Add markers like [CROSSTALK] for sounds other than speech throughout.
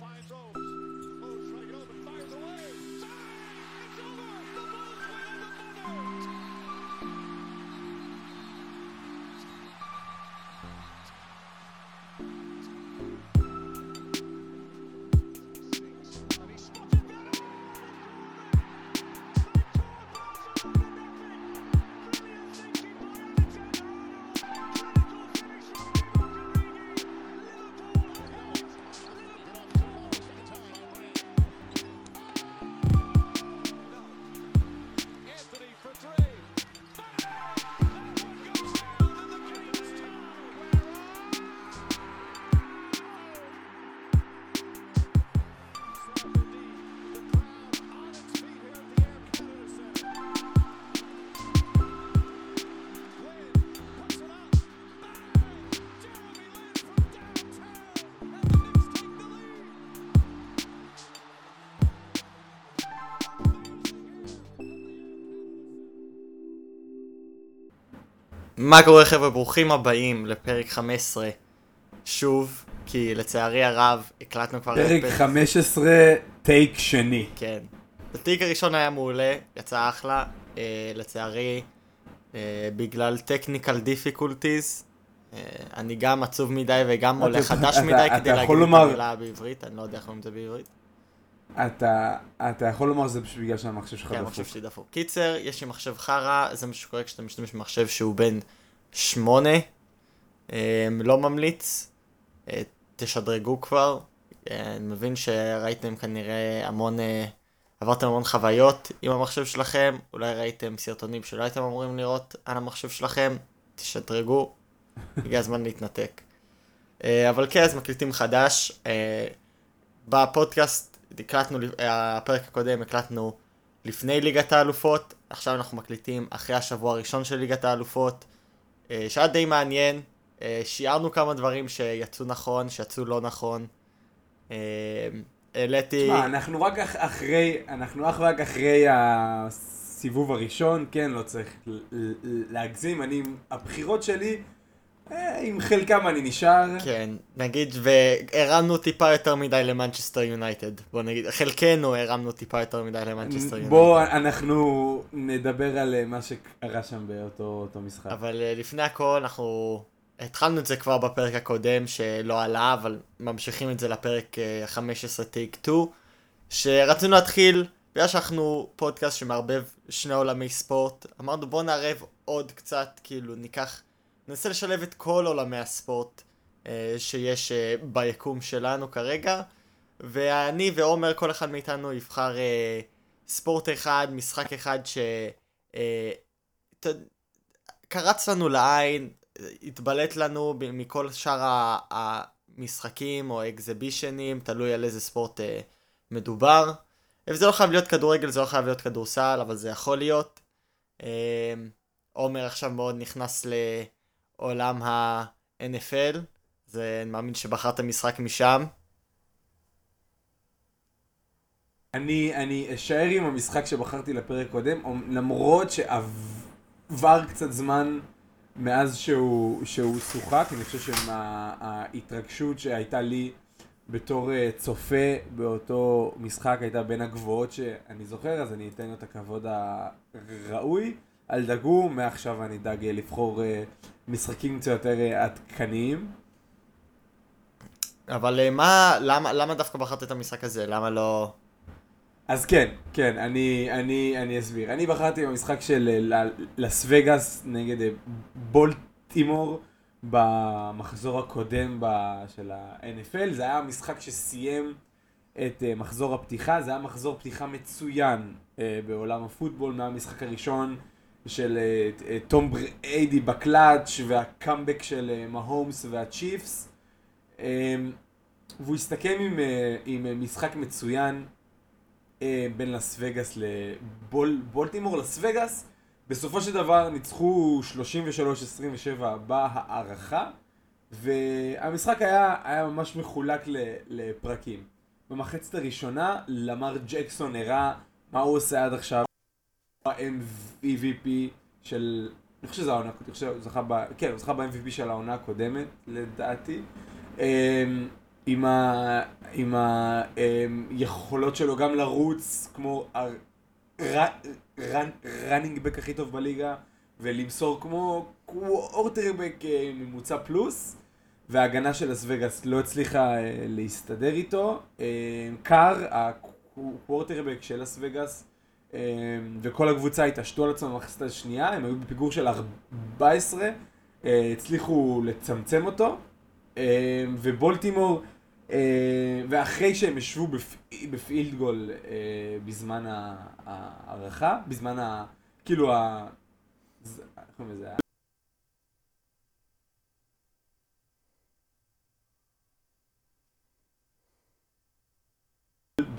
finds those. מה קורה חבר'ה? ברוכים הבאים לפרק 15 שוב, כי לצערי הרב הקלטנו כבר... פרק פרק- 15, טייק שני. כן. הטיק הראשון היה מעולה, יצא אחלה, אה, לצערי אה, בגלל technical difficulties אה, אני גם עצוב מדי וגם אתה- עולה חדש מדי כדי להגיד את המילה בעברית, אני לא יודע איך אומרים את זה בעברית. אתה, אתה יכול לומר שזה פשוט בגלל שהמחשב שלך כן, המחשב דפוק. שלי דפוק. קיצר, יש לי מחשב חרא, זה מה שקורה כשאתה משתמש במחשב שהוא בן שמונה. אה, לא ממליץ, אה, תשדרגו כבר. אה, אני מבין שראיתם כנראה המון, אה, עברתם המון חוויות עם המחשב שלכם, אולי ראיתם סרטונים שלא הייתם אמורים לראות על המחשב שלכם, תשדרגו, [LAUGHS] הגיע הזמן להתנתק. אבל כן, אז מקליטים חדש. בפודקאסט הקלטנו, אה, הפרק הקודם הקלטנו לפני ליגת האלופות, עכשיו אנחנו מקליטים אחרי השבוע הראשון של ליגת האלופות. אה, שהיה די מעניין, אה, שיערנו כמה דברים שיצאו נכון, שיצאו לא נכון. העליתי... תשמע, אנחנו רק אח- אחרי, אנחנו אך רק אחרי הסיבוב הראשון, כן, לא צריך להגזים, אני, הבחירות שלי, עם חלקם אני נשאר. כן, נגיד, והרמנו טיפה יותר מדי למנצ'סטר יונייטד. בוא נגיד, חלקנו הרמנו טיפה יותר מדי למנצ'סטר יונייטד. בוא, אנחנו נדבר על אה, מה שקרה שם באותו אותו משחק. אבל אה, לפני הכל אנחנו התחלנו את זה כבר בפרק הקודם שלא עלה, אבל ממשיכים את זה לפרק אה, 15 take 2, שרצינו להתחיל, בגלל שאנחנו פודקאסט שמערבב שני עולמי ספורט, אמרנו בוא נערב עוד קצת, כאילו ניקח, ננסה לשלב את כל עולמי הספורט אה, שיש אה, ביקום שלנו כרגע, ואני ועומר, כל אחד מאיתנו יבחר אה, ספורט אחד, משחק אחד ש... אה, ת- קרץ לנו לעין, התבלט לנו מכל שאר המשחקים או האקזיבישנים, תלוי על איזה ספורט אה, מדובר. וזה לא חייב להיות כדורגל, זה לא חייב להיות כדורסל, אבל זה יכול להיות. אה, עומר עכשיו מאוד נכנס לעולם ה-NFL, זה אני מאמין שבחרת משחק משם. אני, אני אשאר עם המשחק שבחרתי לפרק קודם, למרות שעבר קצת זמן מאז שהוא, שהוא שוחק, אני חושב שההתרגשות שהייתה לי בתור אה, צופה באותו משחק הייתה בין הגבוהות שאני זוכר, אז אני אתן לו את הכבוד הראוי. אל דאגו, מעכשיו אני אדאג אה, לבחור אה, משחקים קצת יותר אה, עדכניים. אבל אה, מה, למה, למה דווקא בחרת את המשחק הזה? למה לא... אז כן, כן, אני, אני, אני אסביר. אני בחרתי במשחק של אה, לס וגאס נגד בולטימור במחזור הקודם ב- של ה-NFL. זה היה משחק שסיים את מחזור הפתיחה, זה היה מחזור פתיחה מצוין בעולם הפוטבול מהמשחק הראשון של אה, אה, תום בריידי בקלאץ' והקאמבק של אה, מהומס והצ'יפס. אה, והוא הסתכם עם, עם משחק מצוין. בין לס וגאס לבולטימור, לס וגאס בסופו של דבר ניצחו 33-27 בהערכה והמשחק היה, היה ממש מחולק לפרקים. במחצת הראשונה למר ג'קסון הראה מה הוא עושה עד עכשיו, ה-MVP של, אני חושב שזה העונה, אני חושב שהוא זכה ב... כן, הוא זכה ב-MVP של העונה הקודמת לדעתי. אמ, עם, ה, עם היכולות שלו גם לרוץ כמו הראנינג בק הכי טוב בליגה ולמסור כמו קוורטרבק אה, ממוצע פלוס וההגנה של לס וגאס לא הצליחה אה, להסתדר איתו. אה, קאר, הקוורטרבק של לס וגאס וכל הקבוצה התעשתו על עצמם במחצית השנייה, הם היו בפיגור של 14, הצליחו לצמצם אותו ובולטימור ואחרי שהם ישבו בפילד גול בזמן ההערכה, בזמן ה... כאילו ה... איך קוראים לזה?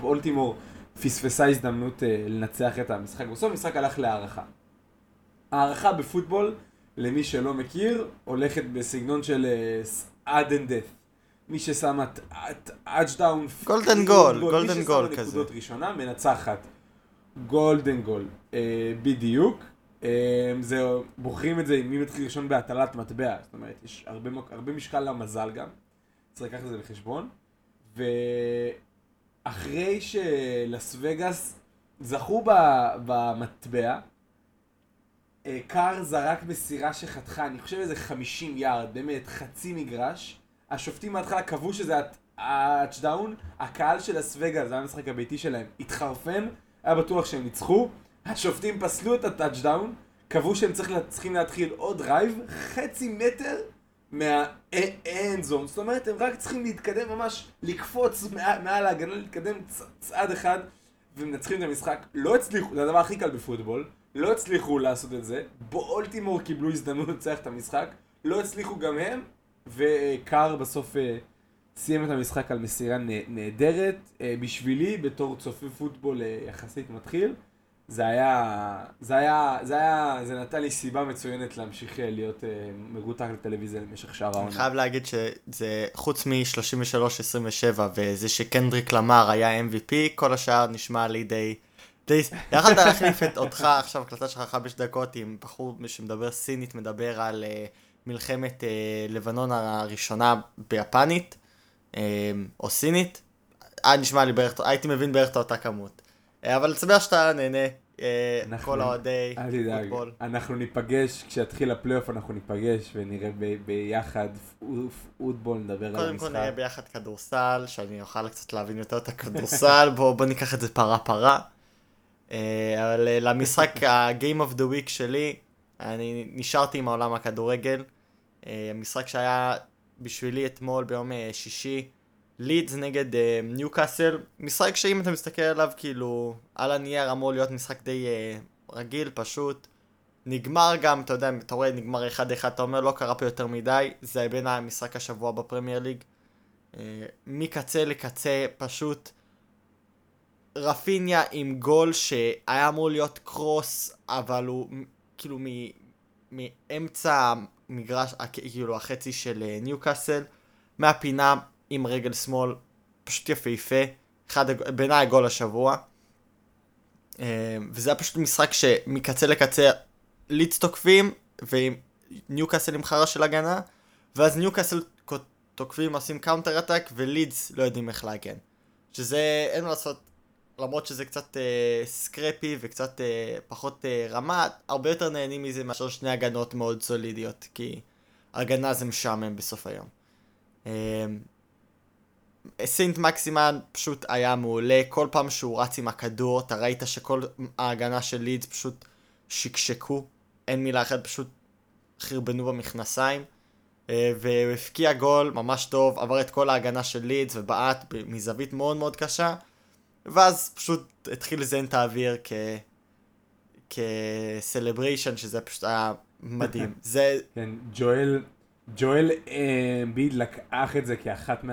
בולטימור פספסה הזדמנות אה, לנצח את המשחק. בסוף המשחק הלך להארכה. הארכה בפוטבול, למי שלא מכיר, הולכת בסגנון של sudden death. מי את touchdown, golden goal, golden goal מי כזה. ששם נקודות ראשונה, מנצחת. golden goal, אה, בדיוק. אה, זה, בוחרים את זה עם מי מתחיל ראשון בהטלת מטבע. זאת אומרת, יש הרבה, הרבה משקל למזל גם. צריך לקחת את זה בחשבון. ואחרי שלס וגאס זכו במטבע, אה, קאר זרק מסירה שחתכה, אני חושב איזה 50 יארד, באמת, חצי מגרש. השופטים מההתחלה קבעו שזה ה touchdown, הקהל של לס וגאס, זה היה המשחק הביתי שלהם, התחרפן, היה בטוח שהם ניצחו. השופטים פסלו את ה touchdown, קבעו שהם צריכים להתחיל עוד drive, חצי מטר מה end zone, זאת אומרת הם רק צריכים להתקדם ממש, לקפוץ מעל, ההגנה, להתקדם צעד אחד, ומנצחים את המשחק. לא הצליחו, זה הדבר הכי קל בפוטבול, לא הצליחו לעשות את זה, בולטימור קיבלו הזדמנות לנצח את המשחק, לא הצליחו גם הם, וקאר בסוף אה, סיים את המשחק על מסירה נה- נהדרת. אה, בשבילי, בתור צופה פוטבול אה, יחסית מתחיל, זה היה, זה היה, זה היה, זה נתן לי סיבה מצוינת להמשיך אה, להיות אה, מרותק לטלוויזיה למשך אני העונה. חייב להגיד שזה, חוץ מ-33-27 וזה שקנדריק למר היה MVP, כל השאר נשמע לי די... די... יכולת להחליף את אותך עכשיו, הקלטה שלך חמש דקות עם בחור שמדבר סינית, מדבר על uh, מלחמת uh, לבנון הראשונה ביפנית, uh, או סינית. היה נשמע לי בערך, הייתי מבין בערך את אותה כמות. Uh, אבל לסבר שאתה נהנה, uh, אנחנו- כל האוהדי תדאג, פוטבול. אנחנו ניפגש, כשיתחיל הפלייאוף אנחנו ניפגש ונראה ב- ביחד פו- פוטבול, נדבר על קודם כל נראה המשחק. ביחד כדורסל, שאני אוכל קצת להבין יותר את הכדורסל, בוא, בוא ניקח את זה פרה פרה. אה, אבל אה, למשחק [LAUGHS] ה-game of the week שלי, אני נשארתי עם העולם הכדורגל. אה, המשחק שהיה בשבילי אתמול ביום אה, שישי, לידס נגד אה, ניוקאסל, משחק שאם אתה מסתכל עליו כאילו על הנייר אמור להיות משחק די אה, רגיל, פשוט. נגמר גם, אתה יודע, אתה רואה נגמר 1-1, אתה אומר לא קרה פה יותר מדי, זה בין המשחק השבוע בפרמייר ליג. אה, מקצה לקצה, פשוט רפיניה עם גול שהיה אמור להיות קרוס, אבל הוא כאילו מ- מאמצע המגרש, כאילו החצי של ניוקאסל, מהפינה עם רגל שמאל, פשוט יפהפה, אחד, בעיניי הגול השבוע. אה, וזה היה פשוט משחק שמקצה לקצה לידס תוקפים, וניוקאסל עם חרא של הגנה, ואז ניוקאסל תוקפים עושים counter attack, ולידס לא יודעים איך להגן. שזה, אין מה לעשות, למרות שזה קצת אה, סקרפי וקצת אה, פחות אה, רמה, הרבה יותר נהנים מזה מאשר שני הגנות מאוד סולידיות, כי הגנה זה משעמם בסוף היום. אה, סינט מקסימן פשוט היה מעולה, כל פעם שהוא רץ עם הכדור, אתה ראית שכל ההגנה של לידס פשוט שקשקו, אין מילה אחרת, פשוט חרבנו במכנסיים. אה, והוא הבקיע גול ממש טוב, עבר את כל ההגנה של לידס ובעט מזווית מאוד מאוד קשה, ואז פשוט התחיל לזיין את האוויר כ... כסלבריישן, שזה פשוט היה מדהים. [LAUGHS] זה, כן, ג'ואל, ג'ואל אמביד לקח את זה כאחת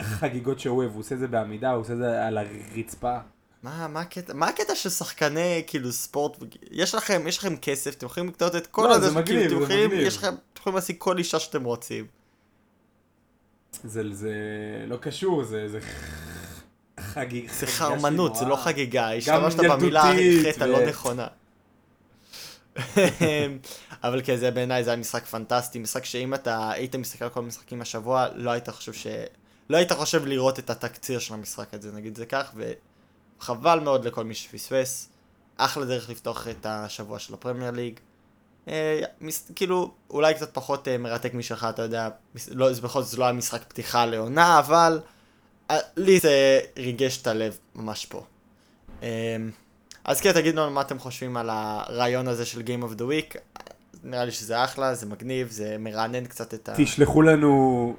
מהחגיגות שהוא אוהב, הוא עושה את זה בעמידה, הוא עושה את זה על הרצפה. מה, מה הקטע, מה הקטע של שחקני כאילו ספורט, יש לכם, יש לכם כסף, אתם יכולים לקנות את כל לא, הזה, זה מגניב, כאילו, אתם זה יכולים, מגניב. יש לכם, אתם יכולים להשיג כל אישה שאתם רוצים. זה, זה לא קשור, זה, זה חגיג... זה חגיגה חרמנות, זה לא חגיגה, השתמשת במילה חטא ו- לא נכונה. אבל כן, זה בעיניי זה היה משחק פנטסטי, משחק שאם אתה היית מסתכל על כל המשחקים השבוע, לא היית חושב ש... לא היית חושב לראות את התקציר של המשחק הזה, נגיד זה כך, וחבל מאוד לכל מי שפספס. אחלה דרך לפתוח את השבוע של הפרמייר ליג. אה, מס, כאילו, אולי קצת פחות אה, מרתק משלך, אתה יודע, מס, לא, זה בכל זאת לא היה משחק פתיחה לעונה, אבל אה, לי זה ריגש את הלב ממש פה. אה, אז כן, תגידו לנו מה אתם חושבים על הרעיון הזה של Game of the Week. נראה לי שזה אחלה, זה מגניב, זה מרענן קצת את ה... תשלחו לנו...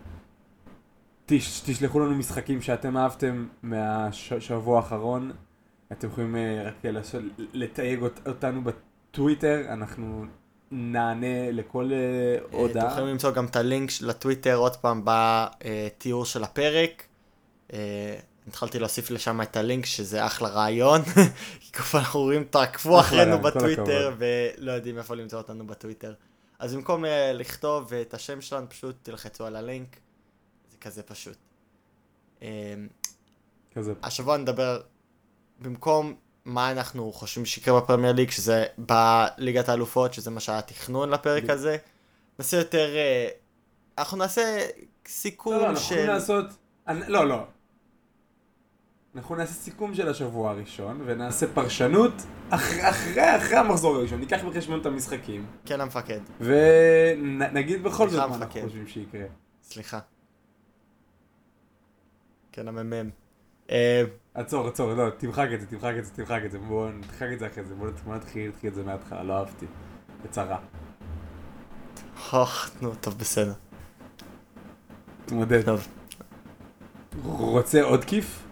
תש, תשלחו לנו משחקים שאתם אהבתם מהשבוע האחרון. אתם יכולים אה, רק לתייג אות- אותנו בטוויטר, אנחנו נענה לכל אה, אה, אתם הודעה. יכולים למצוא גם את הלינק לטוויטר עוד פעם בתיאור של הפרק. התחלתי להוסיף לשם את הלינק שזה אחלה רעיון. [LAUGHS] כי כל פעם אנחנו רואים תעקבו אחלה אחרינו בטוויטר. ולא יודעים איפה למצוא אותנו בטוויטר. אז במקום לכתוב את השם שלנו פשוט תלחצו על הלינק. זה כזה פשוט. אה, כזה. השבוע נדבר במקום מה אנחנו חושבים שיקרה בפרמייר ליג, שזה בליגת האלופות, שזה מה שהיה תכנון לפרק הזה. נעשה יותר... אה, אנחנו נעשה סיכום לא, לא, אנחנו של... לעשות... אני- לא, לא. אנחנו נעשה סיכום של השבוע הראשון, ונעשה פרשנות אחרי, אחרי, אחרי המחזור הראשון. ניקח בחשבון את המשחקים, כן המפקד, ונגיד בכל זאת מה אנחנו. חושבים שיקרה. סליחה. כן המ"מ. אה, עצור, עצור, לא, תמחק את זה, תמחק את זה, תמחק את זה, בואו נמחק את זה אחרי זה, בואו בוא נתחיל את זה מההתחלה, לא אהבתי. בצרה. נו, טוב, בסדר. תמודד. טוב. רוצה עוד כיף?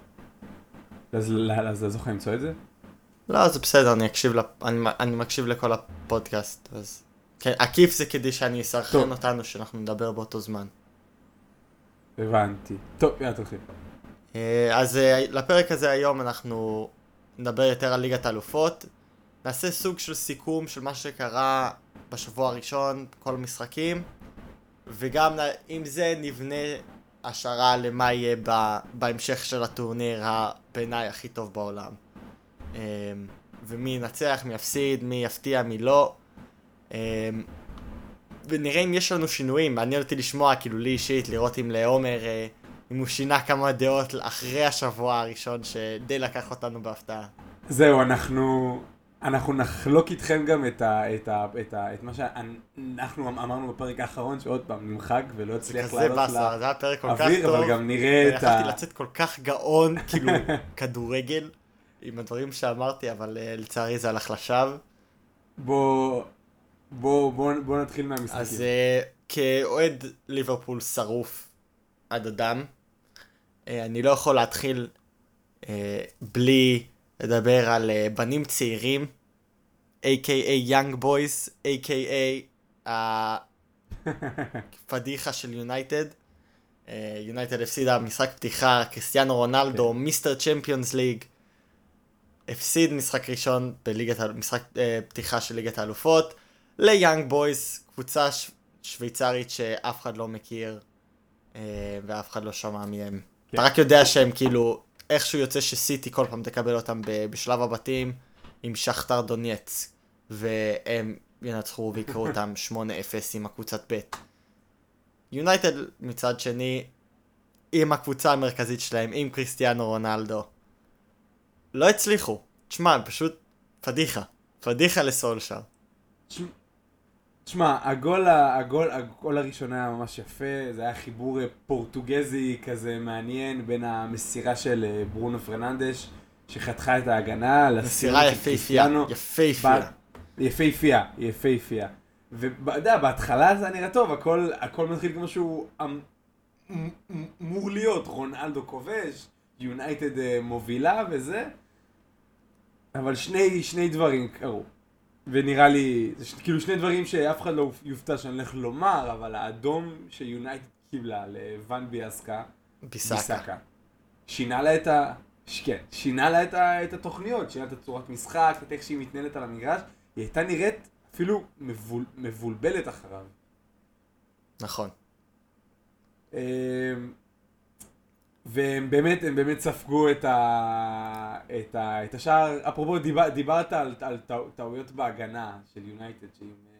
אז ל- אז לעזור לך למצוא את זה? לא, זה בסדר, אני אקשיב, לפ... אני, אני מקשיב לכל הפודקאסט, אז... כן, עקיף זה כדי שאני אסרחן. אותנו, שאנחנו נדבר באותו זמן. הבנתי. טוב, יאללה, תתחיל. אה, אז אה, לפרק הזה היום אנחנו נדבר יותר על ליגת האלופות. נעשה סוג של סיכום של מה שקרה בשבוע הראשון, כל המשחקים, וגם עם זה נבנה השערה למה יהיה בהמשך של הטורניר הבעיניי הכי טוב בעולם. אה, ומי ינצח, מי יפסיד, מי יפתיע, מי לא. אה, ונראה אם יש לנו שינויים, מעניין אותי לשמוע, כאילו לי אישית, לראות אם לעומר, אם הוא שינה כמה דעות אחרי השבוע הראשון שדי לקח אותנו בהפתעה. זהו, אנחנו... אנחנו נחלוק איתכם גם את, ה, את, ה, את, ה, את מה שאנחנו אמרנו בפרק האחרון, שעוד פעם נמחק ולא הצליח לעלות באסה, זה היה פרק כל כך לאוויר, טוב. אבל גם נראה את ה... יכלתי לצאת כל כך גאון, [LAUGHS] כאילו, כדורגל, עם הדברים שאמרתי, אבל אה, לצערי זה הלך לשווא. בוא, בוא, בוא, בוא נתחיל מהמשחקים. אז אה, כאוהד ליברפול שרוף עד הדם, אני לא יכול להתחיל אה, בלי לדבר על אה, בנים צעירים, a.k.a. young boys, a.k.a. הפדיחה של יונייטד. אה, יונייטד הפסידה משחק פתיחה, קריסטיאנו רונלדו, כן. מיסטר צ'מפיונס ליג. הפסיד משחק ראשון בליגת, משחק אה, פתיחה של ליגת האלופות. ליאנג בויז, קבוצה. שוויצרית שאף אחד לא מכיר אה, ואף אחד לא שמע מהם. אתה רק יודע שהם כאילו, איכשהו יוצא שסיטי כל פעם תקבל אותם. בשלב הבתים עם שכתר דונייץ, והם ינצחו ויקראו אותם [LAUGHS] 8-0 עם הקבוצת ב'. יונייטד מצד שני, עם הקבוצה המרכזית שלהם, עם קריסטיאנו רונלדו, לא הצליחו. תשמע, פשוט פדיחה. פדיחה לסולשר. תשמע- הגול, הגול, הגול הראשון היה ממש יפה, זה היה חיבור אה, פורטוגזי כזה מעניין בין המסירה של אה, ברונו פרננדש, שחתכה את ההגנה, מסירה יפהפייה. יפהפייה. יפהפייה, יפהפייה. ואתה יודע, בהתחלה זה נראה טוב, הכל, הכל מתחיל כמו שהוא אמ- אמור להיות, רונלדו כובש, יונייטד אה, מובילה וזה, אבל שני, שני דברים קרו. ונראה לי, זה ש- כאילו שני דברים שאף אחד לא יופתע שאני הולך לומר, אבל האדום שיונייטד קיבלה לוואן ביאסקה, ביסאקה. ביסאקה. שינה לה את ה... כן, שינה לה את, ה... את התוכניות, שינה את הצורת משחק, את איך שהיא מתנהלת על המגרש, היא הייתה נראית אפילו מבול... מבולבלת אחריו. נכון. והם באמת, הם באמת ספגו את, ה... את, ה... את השער, אפרופו דיבר... דיברת על, על טע... טעויות בהגנה של יונייטד, שאם אה,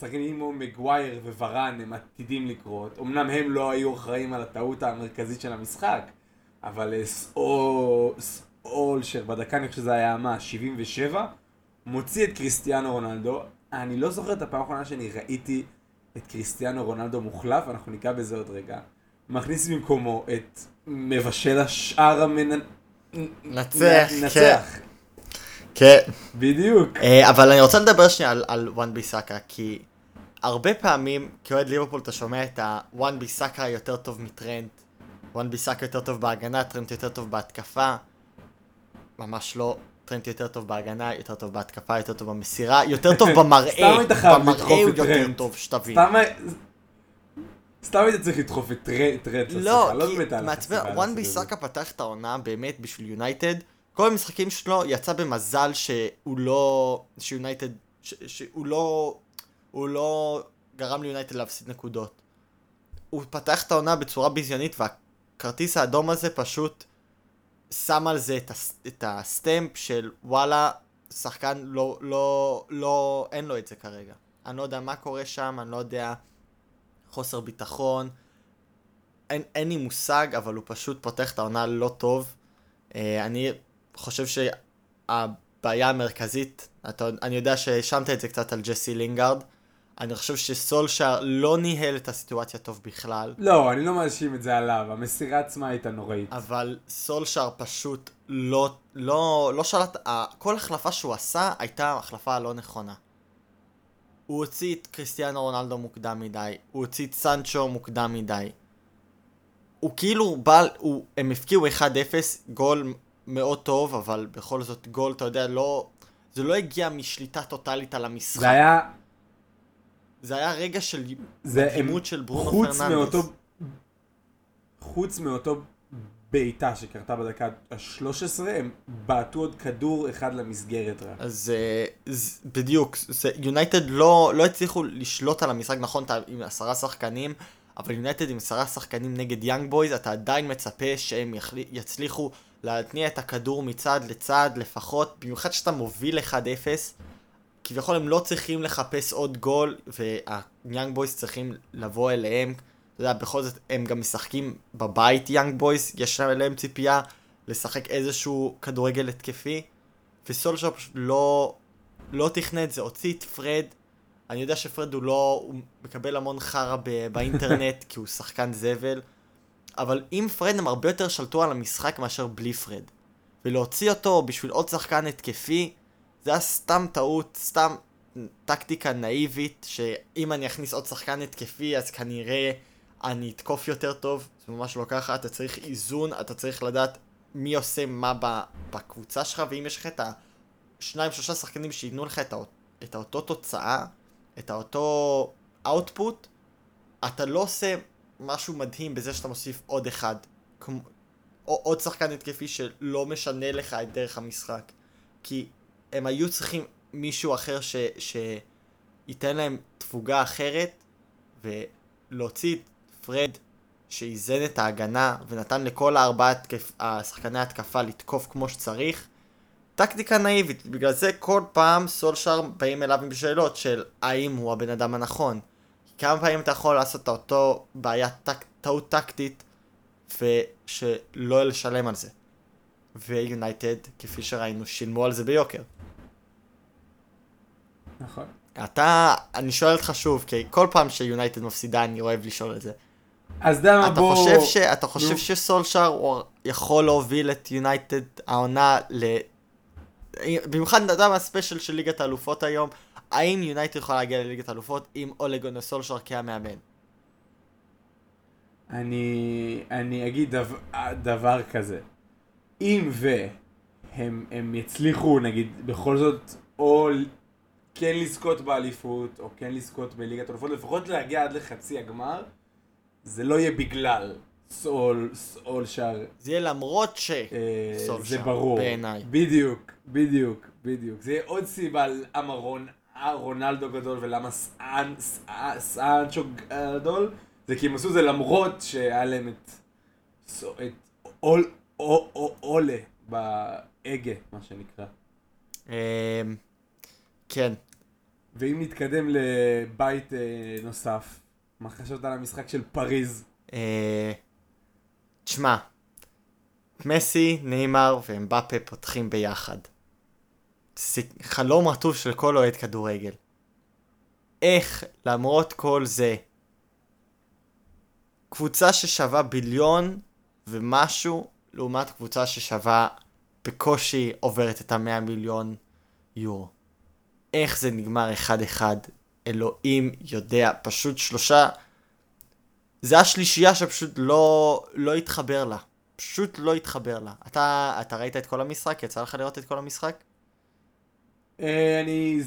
שחקנים כמו מגווייר וורן הם עתידים לקרות. אמנם הם לא היו אחראים על הטעות המרכזית של המשחק, אבל אה, סאולשר בדקה אני חושב שזה היה מה? 77? מוציא את קריסטיאנו רונלדו. אני לא זוכר את הפעם האחרונה שאני ראיתי את קריסטיאנו רונלדו מוחלף, אנחנו ניגע בזה עוד רגע. מכניס במקומו את מבשל השער המנ... נצח, נצח. כן. בדיוק. אה, אבל אני רוצה לדבר שנייה על, על וואן ביסאקה, כי הרבה פעמים כאוהד ליברפול אתה שומע את הוואן ביסאקה יותר טוב מטרנד, וואן ביסאקה יותר טוב בהגנה, טרנד יותר טוב בהתקפה. ממש לא. טרנד יותר טוב בהגנה, יותר טוב בהתקפה, יותר טוב במסירה, יותר טוב [LAUGHS] במראה. סתם היית חייב לדחוף במראה הוא יותר. טוב, שתבין. סתם... סתם היית צריך לדחוף את טרנד טרנד לא, כי באמת היה לך מעצבן, וואן. ביסאקה פתח את העונה באמת בשביל יונייטד. כל המשחקים שלו יצא במזל שהוא לא... שיונייטד... שהוא לא... הוא לא גרם ליונייטד להפסיד נקודות. הוא פתח את העונה בצורה ביזיונית והכרטיס האדום הזה פשוט שם על זה את, הס, את הסטמפ של וואלה, שחקן לא, לא, לא, אין לו את זה כרגע. אני לא יודע מה קורה שם, אני לא יודע, חוסר ביטחון. אין, אין לי מושג, אבל הוא פשוט פותח את העונה לא טוב. אה, אני חושב שהבעיה המרכזית, אתה, אני יודע שהאשמת את זה קצת על ג'סי לינגארד, אני חושב שסולשאר לא ניהל את הסיטואציה טוב בכלל, לא, אני לא מאשים את זה עליו, המסירה עצמה הייתה נוראית. אבל סולשאר פשוט לא, לא, לא שלט, כל החלפה שהוא עשה הייתה החלפה לא נכונה. הוא הוציא את קריסטיאנו רונלדו מוקדם מדי, הוא הוציא את סנצ'ו מוקדם מדי. הוא כאילו בא, הוא, הם הפקיעו 1-0, גול מאוד טוב, אבל בכל זאת גול, אתה יודע, לא... זה לא הגיע משליטה טוטאלית על המשחק. זה היה... זה היה רגע של זה הם... של ברונו חוץ פרננדס. מאותו... חוץ מאותו בעיטה שקרתה בדקה ה-13, הם בעטו עוד כדור אחד למסגרת רק. אז אה, בדיוק, יונייטד לא, לא הצליחו לשלוט על המשחק, נכון, אתה עם עשרה שחקנים, אבל יונייטד עם עשרה שחקנים נגד יאנג בויז, אתה עדיין מצפה שהם יצליחו להתניע את הכדור מצד לצד לפחות, במיוחד שאתה מוביל 1-0, כביכול הם לא צריכים לחפש עוד גול, והיאנג בויז צריכים לבוא אליהם, אתה יודע, בכל זאת הם גם משחקים בבית יאנג בויז, יש להם ציפייה לשחק איזשהו כדורגל התקפי. וסולשר פשוט לא, לא תכנן את זה, הוציא את פרד, אני יודע שפרד הוא לא, הוא מקבל המון חרא באינטרנט [LAUGHS] כי הוא שחקן זבל, אבל עם פרד הם הרבה יותר שלטו על המשחק מאשר בלי פרד. ולהוציא אותו בשביל עוד שחקן התקפי, זה היה סתם טעות, סתם טקטיקה נאיבית, שאם אני אכניס עוד שחקן התקפי אז כנראה אני אתקוף יותר טוב, זה ממש לא ככה, אתה צריך איזון, אתה צריך לדעת מי עושה מה בקבוצה שלך, ואם יש לך את השניים שלושה שחקנים שייתנו לך את, האות, את האותו תוצאה, את האותו output, אתה לא עושה משהו מדהים בזה שאתה מוסיף עוד אחד, כמו, או עוד שחקן התקפי שלא משנה לך את דרך המשחק. כי הם היו צריכים מישהו אחר ש, שייתן להם תפוגה אחרת, ולהוציא את פרד שאיזן את ההגנה ונתן לכל הארבעה התקפ... השחקני התקפה לתקוף כמו שצריך. טקטיקה נאיבית, בגלל זה כל פעם סולשר באים אליו עם שאלות של האם הוא הבן אדם הנכון. כמה פעמים אתה יכול לעשות את אותו בעיה, טק... טעות טקטית ושלא לשלם על זה. ויונייטד, כפי שראינו, שילמו על זה ביוקר. נכון. אתה, אני שואל אותך שוב, כי כל פעם שיונייטד מפסידה אני אוהב לשאול את זה. אז אתה יודע מה, אתה בוא... חושב, ש... אתה חושב נו. שסולשר הוא יכול להוביל את יונייטד העונה ל... במיוחד מה הספיישל של ליגת האלופות היום, האם יונייטד יכולה להגיע לליגת האלופות עם אולגון סולשר כהמאמן? אני, אני אגיד דבר, דבר כזה. אם והם הם יצליחו, נגיד, בכל זאת, או כן לזכות באליפות, או כן לזכות בליגת אלופות, לפחות להגיע עד לחצי הגמר, זה לא יהיה בגלל סול, סול שער, זה יהיה למרות ש... אה, סולשר, זה ברור. בעיניי. בדיוק, בדיוק, בדיוק. זה יהיה עוד סיבה למה רון, אה, רונלדו גדול ולמה סאן, סאנצ'ו גדול, זה כי הם עשו זה למרות שהיה להם את, את אול, או- או- אולה בהגה, מה שנקרא. אמ, כן. ואם נתקדם לבית אה, נוסף, מה חשבת על המשחק של פריז? אה, תשמע, מסי, ניימר ואמבפה פותחים ביחד. זה חלום רטוב של כל אוהד כדורגל. איך, למרות כל זה, קבוצה ששווה ביליון ומשהו, לעומת קבוצה ששווה בקושי עוברת את המאה מיליון יורו. איך זה נגמר אחד-אחד, אלוהים יודע, פשוט שלושה... זה השלישייה שפשוט לא, לא התחבר לה. פשוט לא התחבר לה. אתה, אתה ראית את כל המשחק? יצא לך לראות את כל המשחק? אה, אני.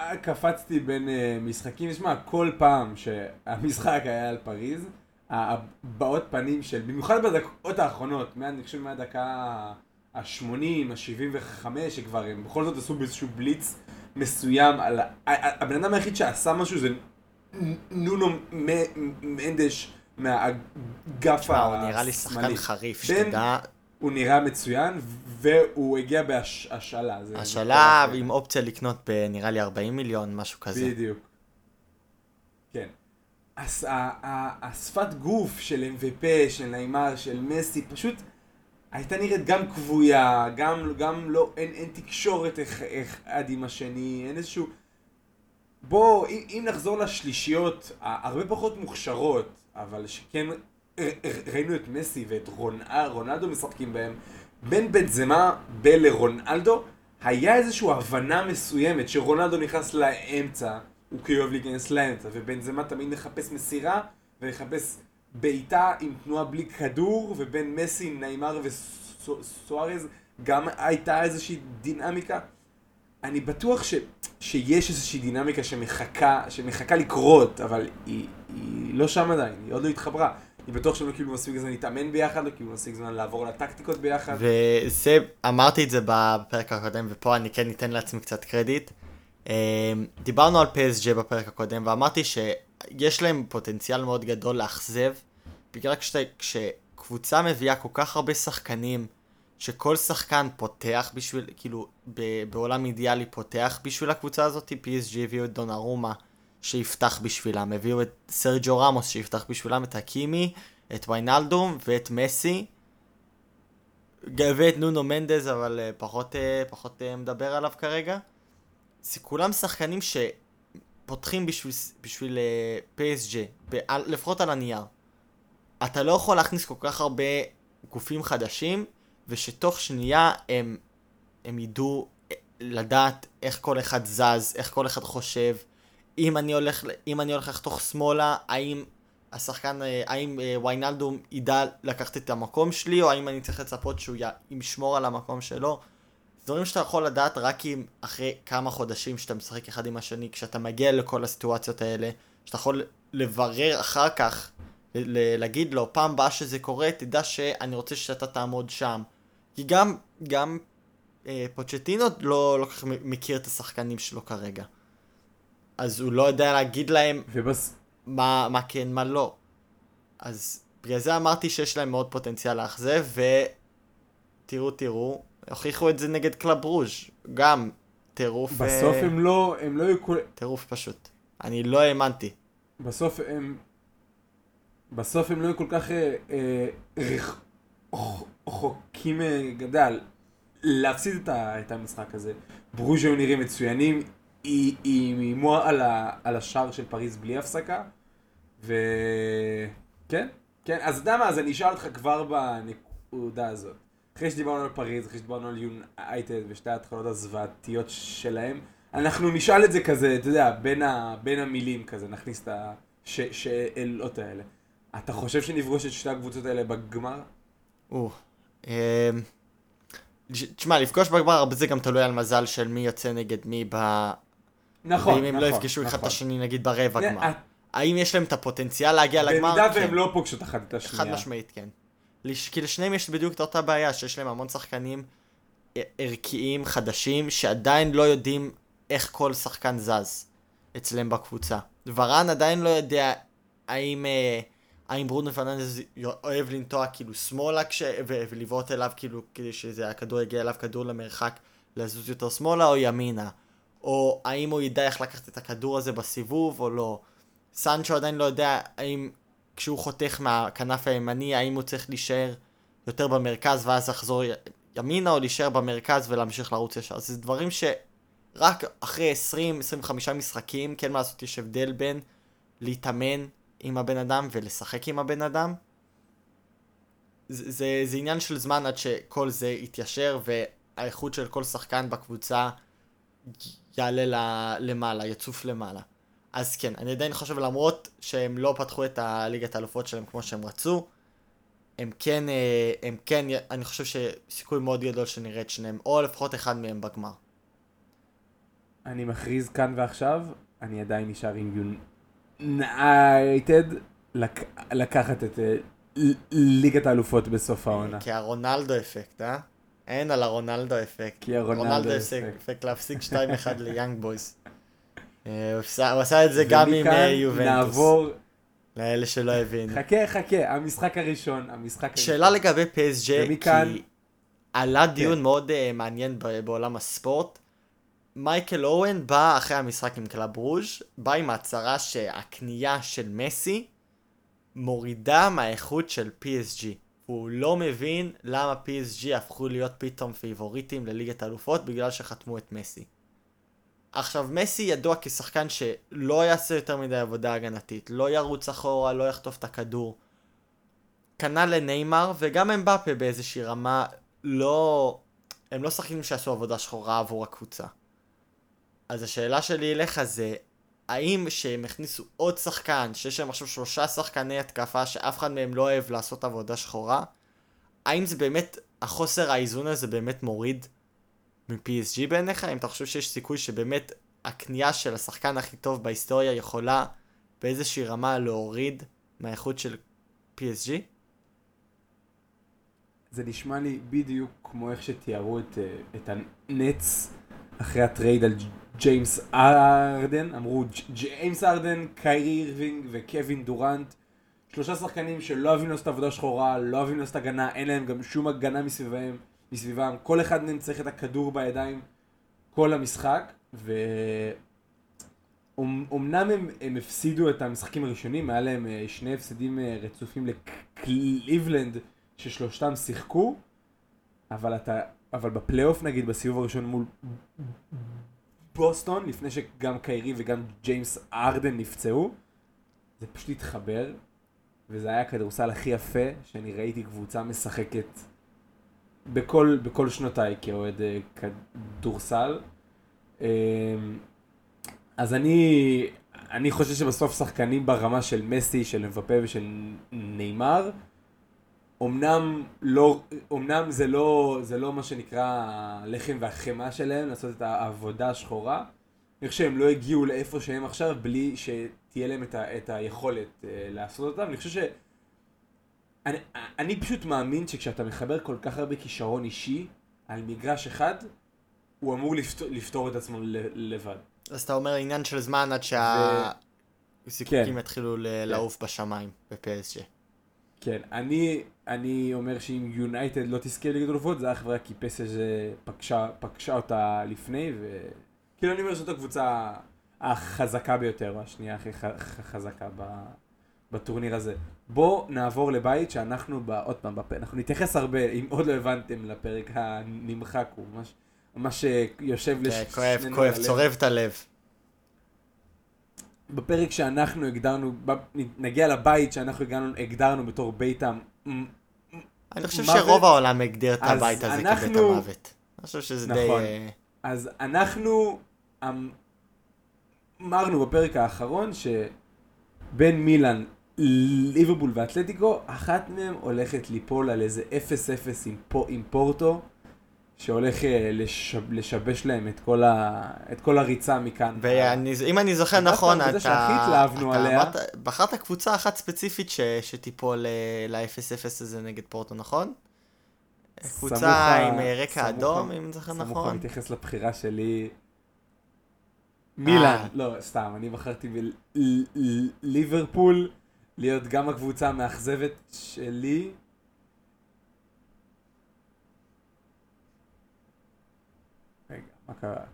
אה, קפצתי בין אה, משחקים, שמע, כל פעם שהמשחק היה על פריז, הבעות פנים של, במיוחד בדקות האחרונות, אני חושב מהדקה ה-80, ה-75, שכבר הם בכל זאת עשו באיזשהו בליץ מסוים על... הבן אדם היחיד שעשה משהו זה נונו מנדש מהאגף תשמע, הוא נראה לי שחקן השמאלי. חריף, שתדע. הוא נראה מצוין, והוא הגיע בהשאלה. השאלה. עם אופציה לקנות בנראה לי 40 מיליון, משהו כזה. בדיוק. כן. השפת גוף של MVP, של נעימר, של מסי, פשוט הייתה נראית גם כבויה, גם, גם לא, אין, אין תקשורת איך- אחד עם השני, אין איזשהו... בוא, אם, אם נחזור לשלישיות, הרבה פחות מוכשרות, אבל שכן ראינו את מסי ואת רונ- רונלדו משחקים בהם, בין בנזמה בין לרונלדו, היה איזושהי הבנה מסוימת שרונלדו נכנס לאמצע, הוא כי אוהב להיכנס לאמצע, ובנזמה תמיד מחפש מסירה, ומחפש בעיטה עם תנועה בלי כדור, ובין מסי, נעימר וסוארז גם הייתה איזושהי דינמיקה. אני בטוח ש, שיש איזושהי דינמיקה שמחכה, שמחכה לקרות, אבל היא, היא לא שם עדיין, היא עוד לא התחברה. אני בטוח שהם לא קיבלו מספיק זמן להתאמן ביחד, לא קיבלו מספיק זמן לעבור על הטקטיקות ביחד. וזה, אמרתי את זה בפרק הקודם, ופה אני כן אתן לעצמי קצת קרדיט. אמ, דיברנו על PSG בפרק הקודם, ואמרתי שיש להם פוטנציאל מאוד גדול לאכזב, בגלל כשאתה, כשקבוצה מביאה כל כך הרבה שחקנים, שכל שחקן פותח בשביל, כאילו, ב- בעולם אידיאלי פותח בשביל הקבוצה הזאת, PSG הביאו את דונרומה שיפתח בשבילם, הביאו את סרג'ו רמוס שיפתח בשבילם, את הקימי, את ויינלדום ואת מסי. ואת נונו מנדז, אבל uh, פחות, uh, פחות uh, מדבר עליו כרגע. זה כולם שחקנים שפותחים בשביל, בשביל uh, PSG, בעל, לפחות על הנייר. אתה לא יכול להכניס כל כך הרבה גופים חדשים, ושתוך שנייה הם, הם ידעו אה, לדעת איך כל אחד זז, איך כל אחד חושב. אם אני הולך, אם אני הולך לחתוך שמאלה, האם השחקן, אה, האם אה, ויינלדום ידע לקחת את המקום שלי, או האם אני צריך לצפות שהוא ישמור על המקום שלו. דברים שאתה יכול לדעת רק אם אחרי כמה חודשים שאתה משחק אחד עם השני, כשאתה מגיע לכל הסיטואציות האלה, שאתה יכול לברר אחר כך, להגיד לו, פעם הבאה שזה קורה, תדע שאני רוצה שאתה תעמוד שם. כי גם, גם אה, פוצ'טינו לא לא כל כך מ- מכיר את השחקנים שלו כרגע. אז הוא לא יודע להגיד להם ובס... מה, מה כן, מה לא. אז בגלל זה אמרתי שיש להם מאוד פוטנציאל לאכזב, ותראו, תראו, הוכיחו את זה נגד קלאב רוז', גם טירוף, בסוף אה, הם לא, הם לא היו. טירוף פשוט. אני לא האמנתי. בסוף הם... בסוף הם לא היו כל כך אה, אה, רח- רח- רחוקים גדל להפסיד את, ה, את המשחק הזה. ברוז' היו נראים מצוינים, היא איימו על, ה- על השער של פריז בלי הפסקה, וכן, כן, אז אתה יודע מה, אז אני אשאל אותך כבר בנקודה הזאת. אחרי שדיברנו על פריז, אחרי שדיברנו על יונייטד ושתי ההתחלות הזוועתיות שלהם, אנחנו נשאל את זה כזה, אתה יודע, בין, ה, בין המילים כזה, נכניס את השאלות האלה. אתה חושב שנפגוש את שתי הקבוצות האלה בגמר? או, אמ, תשמע, לפגוש בגמר הרבה זה גם תלוי על מזל של מי יוצא נגד מי ב... נכון, ואם הם נכון. לא יפגשו אחד את נכון. השני נגיד ברבע גמר. האם יש להם את הפוטנציאל להגיע לגמר? במידה כן. והם לא פוגשות אחת את השנייה. חד משמעית כן. לש- כי לשניהם יש בדיוק את אותה בעיה, שיש להם המון שחקנים ערכיים, חדשים, שעדיין לא יודעים איך כל שחקן זז אצלם בקבוצה. ורן עדיין לא יודע האם, אה, האם ברונו פרננדז אוהב לנטוע כאילו שמאלה כש... ו- ולבעוט אליו כאילו כדי שזה הכדור יגיע אליו כדור למרחק לזוז יותר שמאלה או ימינה. או האם הוא ידע איך לקחת את הכדור הזה בסיבוב או לא. סנצ'ו עדיין לא יודע האם כשהוא חותך מהכנף הימני, האם הוא צריך להישאר יותר במרכז ואז לחזור ימינה או להישאר במרכז ולהמשיך לרוץ ישר. זה דברים שרק אחרי 20-25 משחקים, כן מה לעשות, יש הבדל בין להתאמן עם הבן אדם ולשחק עם הבן אדם. זה, זה, זה עניין של זמן עד שכל זה יתיישר והאיכות של כל שחקן בקבוצה יעלה למעלה, יצוף למעלה. אז כן, אני עדיין חושב למרות שהם לא פתחו את הליגת האלופות שלהם כמו שהם רצו, הם כן, אה, הם כן, אני חושב שסיכוי מאוד גדול שנראה את שניהם, או לפחות אחד מהם בגמר. אני מכריז כאן ועכשיו, אני עדיין נשאר עם יונייטד לק... לקחת את אה, ליגת האלופות בסוף העונה. כי הרונלדו אפקט, אה? אין על הרונלדו אפקט. כי הרונלדו אפקט. אפקט. אפקט להפסיק 2-1 ליאנג בויז. אה, הוא עשה- את זה גם עם אה, יובנטוס. נעבור, לאלה שלא הבינו. חכה חכה, המשחק הראשון, המשחק הראשון. שאלה לגבי PSG, ומכאן- כי עלה כן. דיון מאוד אה, מעניין בעולם הספורט. מייקל אוון בא אחרי המשחק עם קלאב רוז', בא עם ההצהרה שהקנייה של מסי מורידה מהאיכות של PSG. הוא לא מבין למה PSG הפכו להיות פתאום פיבוריטים לליגת האלופות בגלל שחתמו את מסי. עכשיו, מסי ידוע כשחקן שלא יעשה יותר מדי עבודה הגנתית, לא ירוץ אחורה, לא יחטוף את הכדור. כנ"ל לניימר, וגם אמבפה באיזושהי רמה לא... הם לא שחקנים שעשו עבודה שחורה עבור הקבוצה. אז השאלה שלי אליך זה, האם שהם הכניסו עוד שחקן, שיש להם עכשיו שלושה שחקני התקפה שאף אחד מהם לא אוהב לעשות עבודה שחורה, האם זה באמת, החוסר האיזון הזה באמת מוריד מ-PSG בעיניך? האם אתה חושב שיש סיכוי שבאמת הקנייה של השחקן הכי טוב בהיסטוריה יכולה באיזושהי רמה להוריד מהאיכות של PSG? זה נשמע לי בדיוק כמו איך שתיארו את, אה, את הנטס אחרי הטרייד על ג'יימס הארדן, אמרו "ג'- ג'יימס הארדן, קיירי אירווינג וקווין דורנט, שלושה שחקנים שלא אוהבים לעשות עבודה שחורה, לא אוהבים לעשות הגנה, אין להם גם שום הגנה מסביבם, מסביבם, כל אחד מהם צריך את הכדור בידיים כל המשחק, ו... אומ- אמנם הם, הם הפסידו את המשחקים הראשונים, היה להם אה, שני הפסדים אה, רצופים לקליבלנד, ששלושתם שיחקו, אבל אתה, אבל בפלייאוף נגיד בסיבוב הראשון מול בוסטון, לפני שגם קיירי וגם ג'יימס ארדן נפצעו, זה פשוט התחבר, וזה היה הכדורסל הכי יפה שאני ראיתי קבוצה משחקת בכל, בכל שנותיי כאוהד אה, כדורסל. אמ, אז אני, אני חושב שבסוף שחקנים ברמה של מסי, של מבפה ושל נאמר, אמנם, לא, אמנם זה, לא, זה לא מה שנקרא הלחם והחמאה שלהם, לעשות את העבודה השחורה. אני חושב שהם לא הגיעו לאיפה שהם עכשיו בלי שתהיה להם את, ה, את היכולת uh, לעשות אותם. אני חושב. אני, אני פשוט מאמין שכשאתה מחבר כל כך הרבה כישרון אישי על מגרש אחד, הוא אמור לפתור, לפתור את עצמו ל- לבד. אז אתה אומר עניין של זמן עד כן. שהזיקוקים יתחילו ל- לעוף בשמיים ב-PSG. כן, אני, אני אומר שאם יונייטד לא תזכה לליגת אלופות, זה אך ורק כי פסג' פגשה, פגשה אותה לפני, ו... כאילו אני אומר שזאת הקבוצה החזקה ביותר, השנייה הכי חזקה ב... בטורניר הזה. בואו נעבור לבית שאנחנו, ב... עוד פעם, בפ... אנחנו נתייחס הרבה, אם עוד לא הבנתם, לפרק הנמחק, הוא ממש, ממש אה, יושב כן, כואב, לשנינו כואב, הלב. צורב את הלב. בפרק שאנחנו הגדרנו, נגיע לבית שאנחנו הגענו, הגדרנו בתור בית ה... אני חושב מוות. שרוב העולם הגדיר את הבית הזה כבית אנחנו- המוות. אני חושב שזה די... נכון. אה, אז אנחנו אמ- אמרנו בפרק האחרון שבין מילאן, ליברפול ואתלטיקו, אחת מהן הולכת ליפול על איזה 0-0 עם, פו- עם פורטו, שהולך אה, לשב, לשבש להם את כל, ה, את כל הריצה מכאן. ואם אני זוכר נכון, אתה... אתה אמרת- בחרת קבוצה אחת ספציפית ש- שתיפול אה, ל-0-0 הזה נגד פורטו, נכון? קבוצה עם אה, רקע אדום, אם אני זוכר נכון. מתייחס לבחירה שלי. מילאן. לא, סתם, אני בחרתי בליברפול להיות גם הקבוצה המאכזבת שלי. רגע, מה קרה?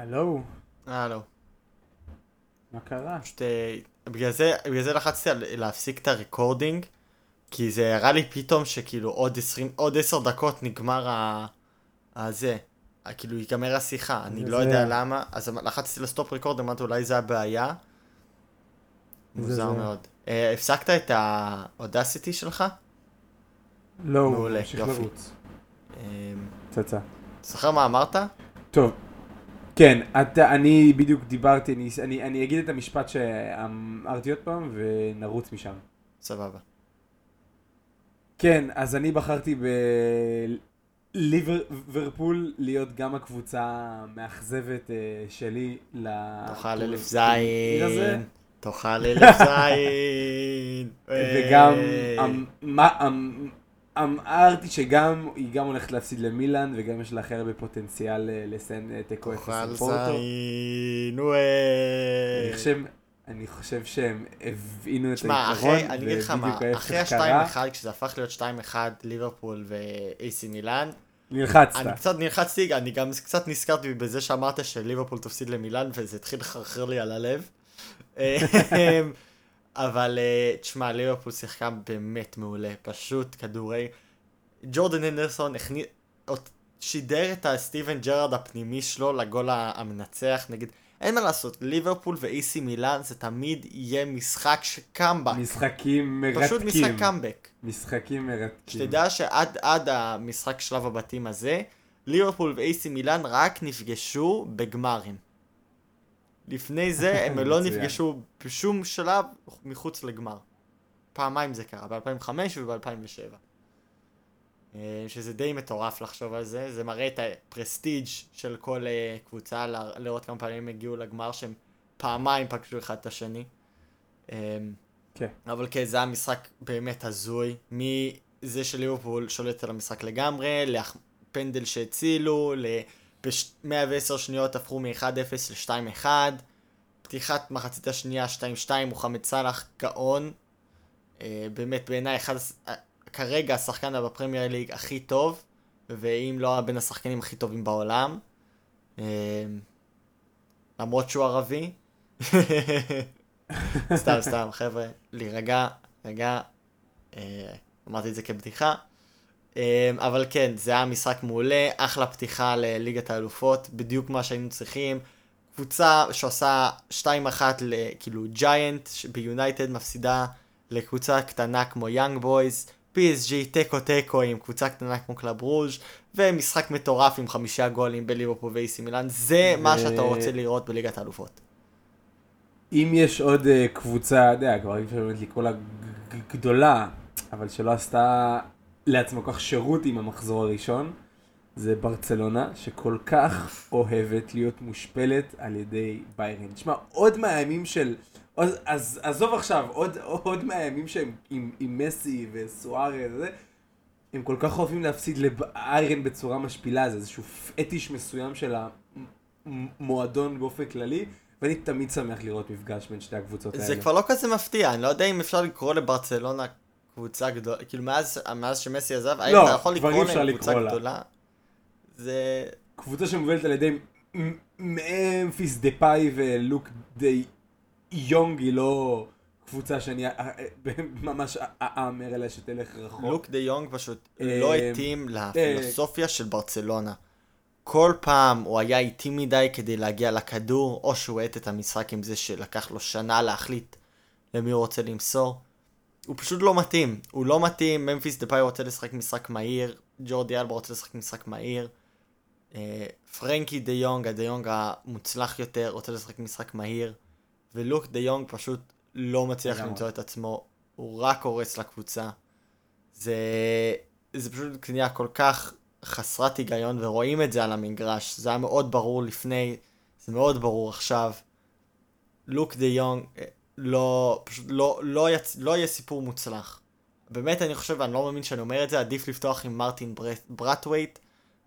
הלו, הלו. מה קרה? פשוט, אה, בגלל זה, בגלל זה לחצתי על להפסיק את הרקורדינג, כי זה הראה לי פתאום שכאילו עוד 20, עוד 10 דקות נגמר ה... הזה. כאילו ייגמר השיחה, אני לא יודע למה, אז לחצתי לסטופ רקורד, אמרתי אולי זה הבעיה. מוזר זה. מאוד. אה, הפסקת את האודסיטי שלך? לא, מעולה, ממשיך יופי. לרוץ. אה, פצצה. זוכר מה אמרת? טוב, כן, אתה, אני בדיוק דיברתי, אני, אני, אני אגיד את המשפט שאמרתי עוד פעם ונרוץ משם. סבבה. כן, אז אני בחרתי בליברפול להיות גם הקבוצה המאכזבת אה, שלי תאכל אלף זין. תאכל אלף [LAUGHS] זין. וגם אה, אמרתי שגם היא גם הולכת להפסיד למילאן וגם יש לה הכי הרבה פוטנציאל אה, לסיים אה, תיקו אפס עם פורטו. אני וואי. חושב, אני חושב שהם הבינו את העיקרון, אגיד לך מה, אחרי ההפך קרה, ה-2-1, כשזה הפך להיות 2-1 ליברפול ו-AC מילאן, נלחצת. אני קצת נלחצתי, אני גם קצת נזכרתי בזה שאמרת שליברפול תפסיד למילאן, וזה התחיל לחרחר לי על הלב. [LAUGHS] אבל אה, תשמע, ליברפול שיחקה באמת מעולה, פשוט כדורי. ג'ורדן הנדרסון הכניס, שידר את הסטיבן ג'רארד הפנימי שלו לגול המנצח, נגיד, אין מה לעשות, ליברפול ו-AC מילאן זה תמיד יהיה משחק שקאמבק. משחקים מרתקים. פשוט משחק קאמבק. משחקים מרתקים. שתדע שעד עד המשחק שלב הבתים הזה, ליברפול ו-AC מילאן רק נפגשו בגמרים. לפני זה [LAUGHS] הם לא. נפגשו בשום שלב מחוץ לגמר. פעמיים זה קרה, ב-2005 וב-2007. שזה די מטורף לחשוב על זה, זה מראה את הפרסטיג' של כל אה, קבוצה, ל- לראות כמה פעמים הגיעו לגמר שהם פעמיים פגשו אחד את השני. אה, כן. אבל כן, זה היה משחק באמת הזוי. מזה שליברפול שולט על המשחק לגמרי, לפנדל שהצילו, ב-110 שניות הפכו מ-1-0 ל-2-1. פתיחת מחצית השנייה 2-2, מוחמד סאלח גאון. אה, באמת, בעיניי, אחד, אה, כרגע השחקן בפרמייר ליג הכי טוב, ואם לא בין השחקנים הכי טובים בעולם. אה, למרות שהוא ערבי. [LAUGHS] סתם, סתם, חבר'ה, להירגע, רגע, אמרתי את זה כבדיחה. אה, אבל כן, זה היה משחק מעולה, אחלה פתיחה לליגת האלופות, בדיוק מה שהיינו צריכים. קבוצה שעושה 2-1 לכאילו giant כיונייטד מפסידה לקבוצה קטנה כמו יאנג בויז, PSG תיקו תיקו עם קבוצה קטנה כמו קלאב רוז' ומשחק מטורף עם חמישה גולים בליברפול ו-AC מילאן, זה מה ו- שאתה רוצה לראות בליגת האלופות. אם יש עוד אה, קבוצה, אתה יודע, כבר אי אפשר באמת לקרוא לה גדולה, אבל שלא עשתה לעצמה כל כך שירות עם המחזור הראשון, זה ברצלונה, שכל כך אוהבת להיות מושפלת על ידי ביירן. תשמע, עוד מהימים של... עוד, אז עזוב עכשיו, עוד, עוד מהימים שהם עם, עם מסי וסוארז וזה, הם כל כך אוהבים להפסיד לביירן בצורה משפילה, זה איזשהו פטיש מסוים של המועדון באופן כללי, ואני תמיד שמח לראות מפגש בין שתי הקבוצות האלה. זה כבר לא כזה מפתיע, אני לא יודע אם אפשר לקרוא לברצלונה קבוצה גדולה, כאילו מאז, מאז שמסי עזב, האם לא, אתה יכול לקרוא להם קבוצה לקרוא לה. גדולה? זה... קבוצה שמובלת על ידי ממפיס דה פאי ולוק די יונג היא לא קבוצה שאני אה, אה, [LAUGHS] ממש אאמר אליה שתלך רחוק. לוק דה יונג פשוט אה, לא התאים לפילוסופיה של ברצלונה. כל פעם הוא היה איטי מדי כדי להגיע לכדור, או שהוא האט את המשחק עם זה שלקח לו שנה להחליט למי הוא רוצה למסור. הוא פשוט לא מתאים, הוא לא מתאים, ממפיס דפאי רוצה לשחק משחק מהיר, ג'ורדי אלבה רוצה לשחק משחק מהיר, אה, פרנקי דה יונג, הדה יונג המוצלח יותר, רוצה לשחק משחק מהיר, ולוק דה יונג פשוט לא מצליח לגמרי. למצוא את עצמו, הוא רק הורס לקבוצה. זה, זה פשוט קנייה כל כך חסרת היגיון, ורואים את זה על המגרש. זה היה מאוד ברור לפני, זה מאוד ברור עכשיו. לוק דה יונג אה, לא, פשוט לא, לא, יצ... לא יהיה סיפור מוצלח. באמת אני חושב, אני לא מאמין שאני אומר את זה, עדיף לפתוח עם מרטין ברט, ברטווייט,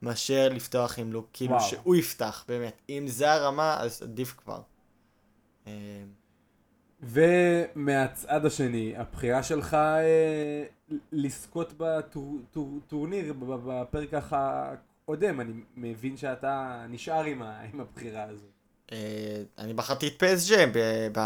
מאשר לפתוח עם לוק, כאילו וואו. שהוא יפתח, באמת. אם זה הרמה, אז עדיף כבר. אה, ומהצד השני, הבחירה שלך אה, לזכות בטורניר, בפרק אודם, אני מבין שאתה נשאר עם, ה... עם הבחירה הזו. אה, אני בחרתי את פסג'ה ב... ב...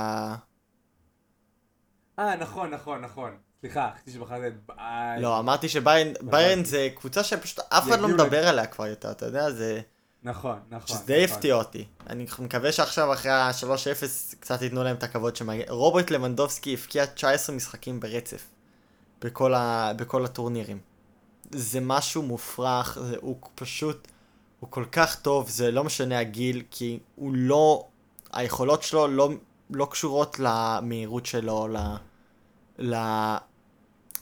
אה, נכון, נכון, נכון. סליחה, חשבתי שבחרת את ביי. לא, אמרתי שביירן ביירן זה קבוצה שפשוט אף אחד לא מדבר עליה כבר יותר, אתה יודע, זה... נכון, נכון. שזה די נכון. הפתיע אותי. אני מקווה שעכשיו אחרי ה-3-0 קצת ייתנו להם את הכבוד שמגיע. רוברט לבנדובסקי הבקיע 19 משחקים ברצף. בכל, ה... בכל הטורנירים. זה משהו מופרך, זה... הוא פשוט... הוא כל כך טוב, זה לא משנה הגיל, כי הוא לא... היכולות שלו לא, לא קשורות למהירות שלו, ל... ל...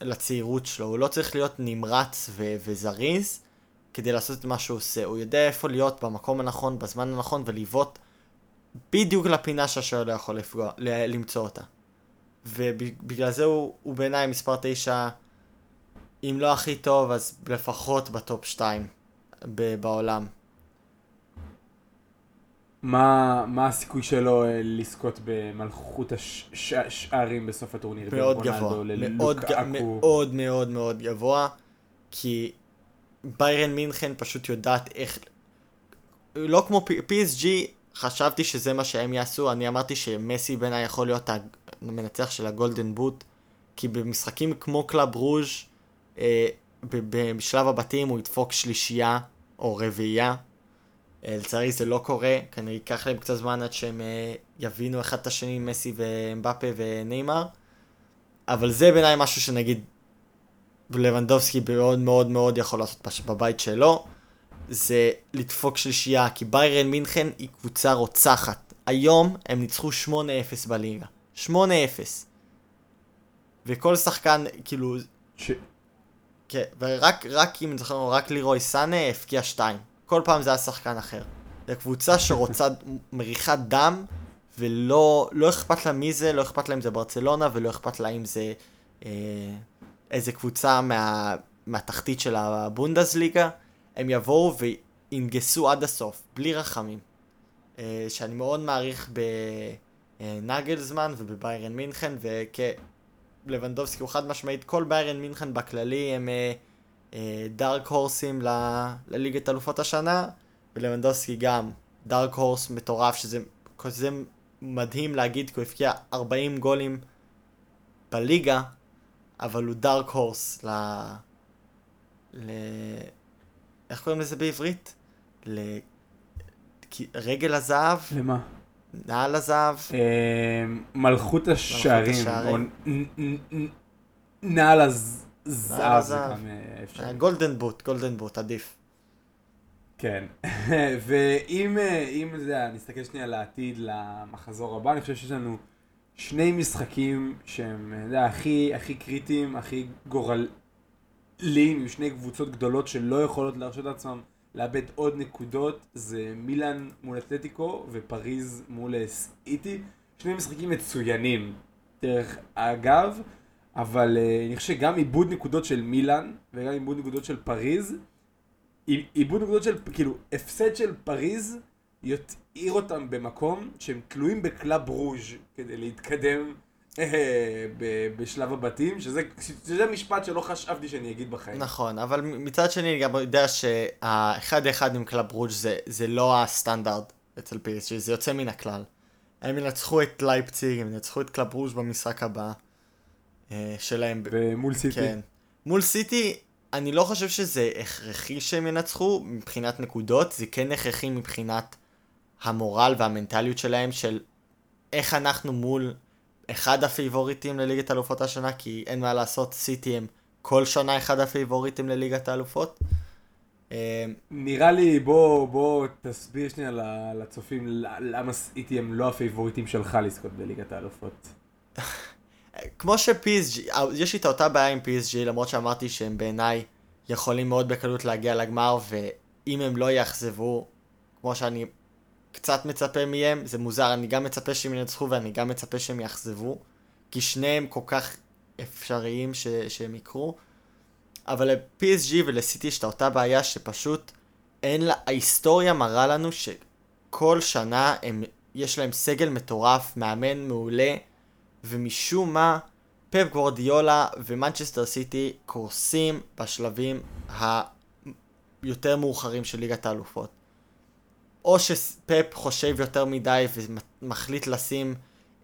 לצעירות שלו. הוא לא צריך להיות נמרץ ו... וזריז כדי לעשות את מה שהוא עושה. הוא יודע איפה להיות במקום הנכון, בזמן הנכון, ולבעוט בדיוק לפינה שהשוער לא יכול לפגוע, ל- למצוא אותה. ובגלל זה הוא, הוא בעיניי מספר 9, אם לא הכי טוב, אז לפחות בטופ 2 ב- בעולם. מה, מה הסיכוי שלו אה, לזכות במלכות הש- ש- השערים בסוף הטורניר? מאוד גבוה. מאוד, ג- מאוד מאוד מאוד גבוה, כי ביירן מינכן פשוט יודעת איך... לא כמו PSG, חשבתי שזה מה שהם יעשו, אני אמרתי שמסי בעיניי יכול להיות המנצח של ה Golden Boot, כי במשחקים כמו קלאב ברוז' אה, בשלב הבתים הוא ידפוק שלישייה או רביעייה. אה, לצערי זה לא קורה, כנראה ייקח להם קצת זמן עד שהם אה, יבינו אחד את השני, מסי ומבפה וניימר. אבל זה בעיניי משהו שנגיד לבנדובסקי מאוד מאוד מאוד יכול לעשות בבית שלו. זה לדפוק שלישייה, כי ביירן מינכן היא קבוצה רוצחת. היום הם ניצחו 8-0 בליגה. 8-0. וכל שחקן, כאילו, ש... כן, ורק, רק אם אני זוכר, רק לירוי סאנה הבקיע 2. כל פעם זה היה שחקן אחר. זו קבוצה שרוצה [LAUGHS] מריחת דם, ולא לא אכפת לה מי זה, לא אכפת לה אם זה ברצלונה, ולא אכפת לה אם זה אה, איזה קבוצה מה, מהתחתית של הבונדסליגה. הם יבואו וינגסו עד הסוף, בלי רחמים. אה, שאני מאוד מעריך בנגלזמן ובביירן מינכן, וכלבנדובסקי הוא חד משמעית, כל ביירן מינכן בכללי הם אה, אה, דארק הורסים ל- לליגת אלופות השנה, ולבנדובסקי גם דארק הורס מטורף, שזה כזה מדהים להגיד, כי הוא הבקיע 40 גולים בליגה, אבל הוא דארק הורס ל... ל... איך קוראים לזה בעברית? ל... רגל הזהב? למה? נעל הזהב? אה, מלכות השערים, נעל הז- זהב, זה. גם אה, אפשר. Golden Boot, Golden Boot, עדיף. כן, [LAUGHS] ואם אה, זה, נסתכל שנייה לעתיד, למחזור הבא, אני חושב שיש לנו שני משחקים שהם, אתה יודע, הכי, הכי קריטיים, הכי גורליים, עם שני קבוצות גדולות שלא יכולות להרשות לעצמם לאבד עוד נקודות, זה מילאן מול אתלטיקו ופריז מול אה, סיטי, שני משחקים מצוינים, דרך אגב, אבל אה, אני חושב שגם איבוד נקודות של מילאן וגם איבוד נקודות של פריז, איבוד נקודות של, כאילו, הפסד של פריז יותיר אותם במקום שהם תלויים בקלאב ברוז' כדי להתקדם אה, בשלב הבתים, שזה, שזה משפט שלא חשבתי שאני אגיד בחיים. נכון, אבל מצד שני אני גם יודע שהאחד אחד עם קלאב ברוז' זה, זה לא הסטנדרט אצל PSG, זה יוצא מן הכלל. הם ינצחו את לייפציג, הם ינצחו את קלאב ברוז' במשחק הבא שלהם. ב- ומול סיטי. כן. מול סיטי, אני לא חושב שזה הכרחי שהם ינצחו מבחינת נקודות, זה כן הכרחי מבחינת המורל והמנטליות שלהם, של איך אנחנו מול אחד הפייבוריטים לליגת האלופות השנה, כי אין מה לעשות, סיטי הם כל שנה אחד הפייבוריטים לליגת האלופות. אה, נראה לי, בוא, בוא תסביר שנייה לצופים למה סיטי הם לא הפייבוריטים שלך לזכות בליגת האלופות. [LAUGHS] כמו ש-PSG, יש לי את אותה בעיה עם PSG, למרות שאמרתי שהם בעיניי יכולים מאוד בקלות להגיע לגמר, ואם הם לא יאכזבו, כמו שאני קצת מצפה מהם, זה מוזר, אני גם מצפה שהם ינצחו ואני גם מצפה שהם יאכזבו, כי שניהם כל כך אפשריים ש- שהם יקרו, אבל ל-PSG ולסיטי יש את אותה בעיה שפשוט אין לה, ההיסטוריה מראה לנו שכל שנה הם, יש להם סגל מטורף, מאמן מעולה, ומשום מה פפ גוורדיולה ומנצ'סטר סיטי קורסים בשלבים יותר מאוחרים של ליגת האלופות. או שפפ חושב יותר מדי ומחליט לשים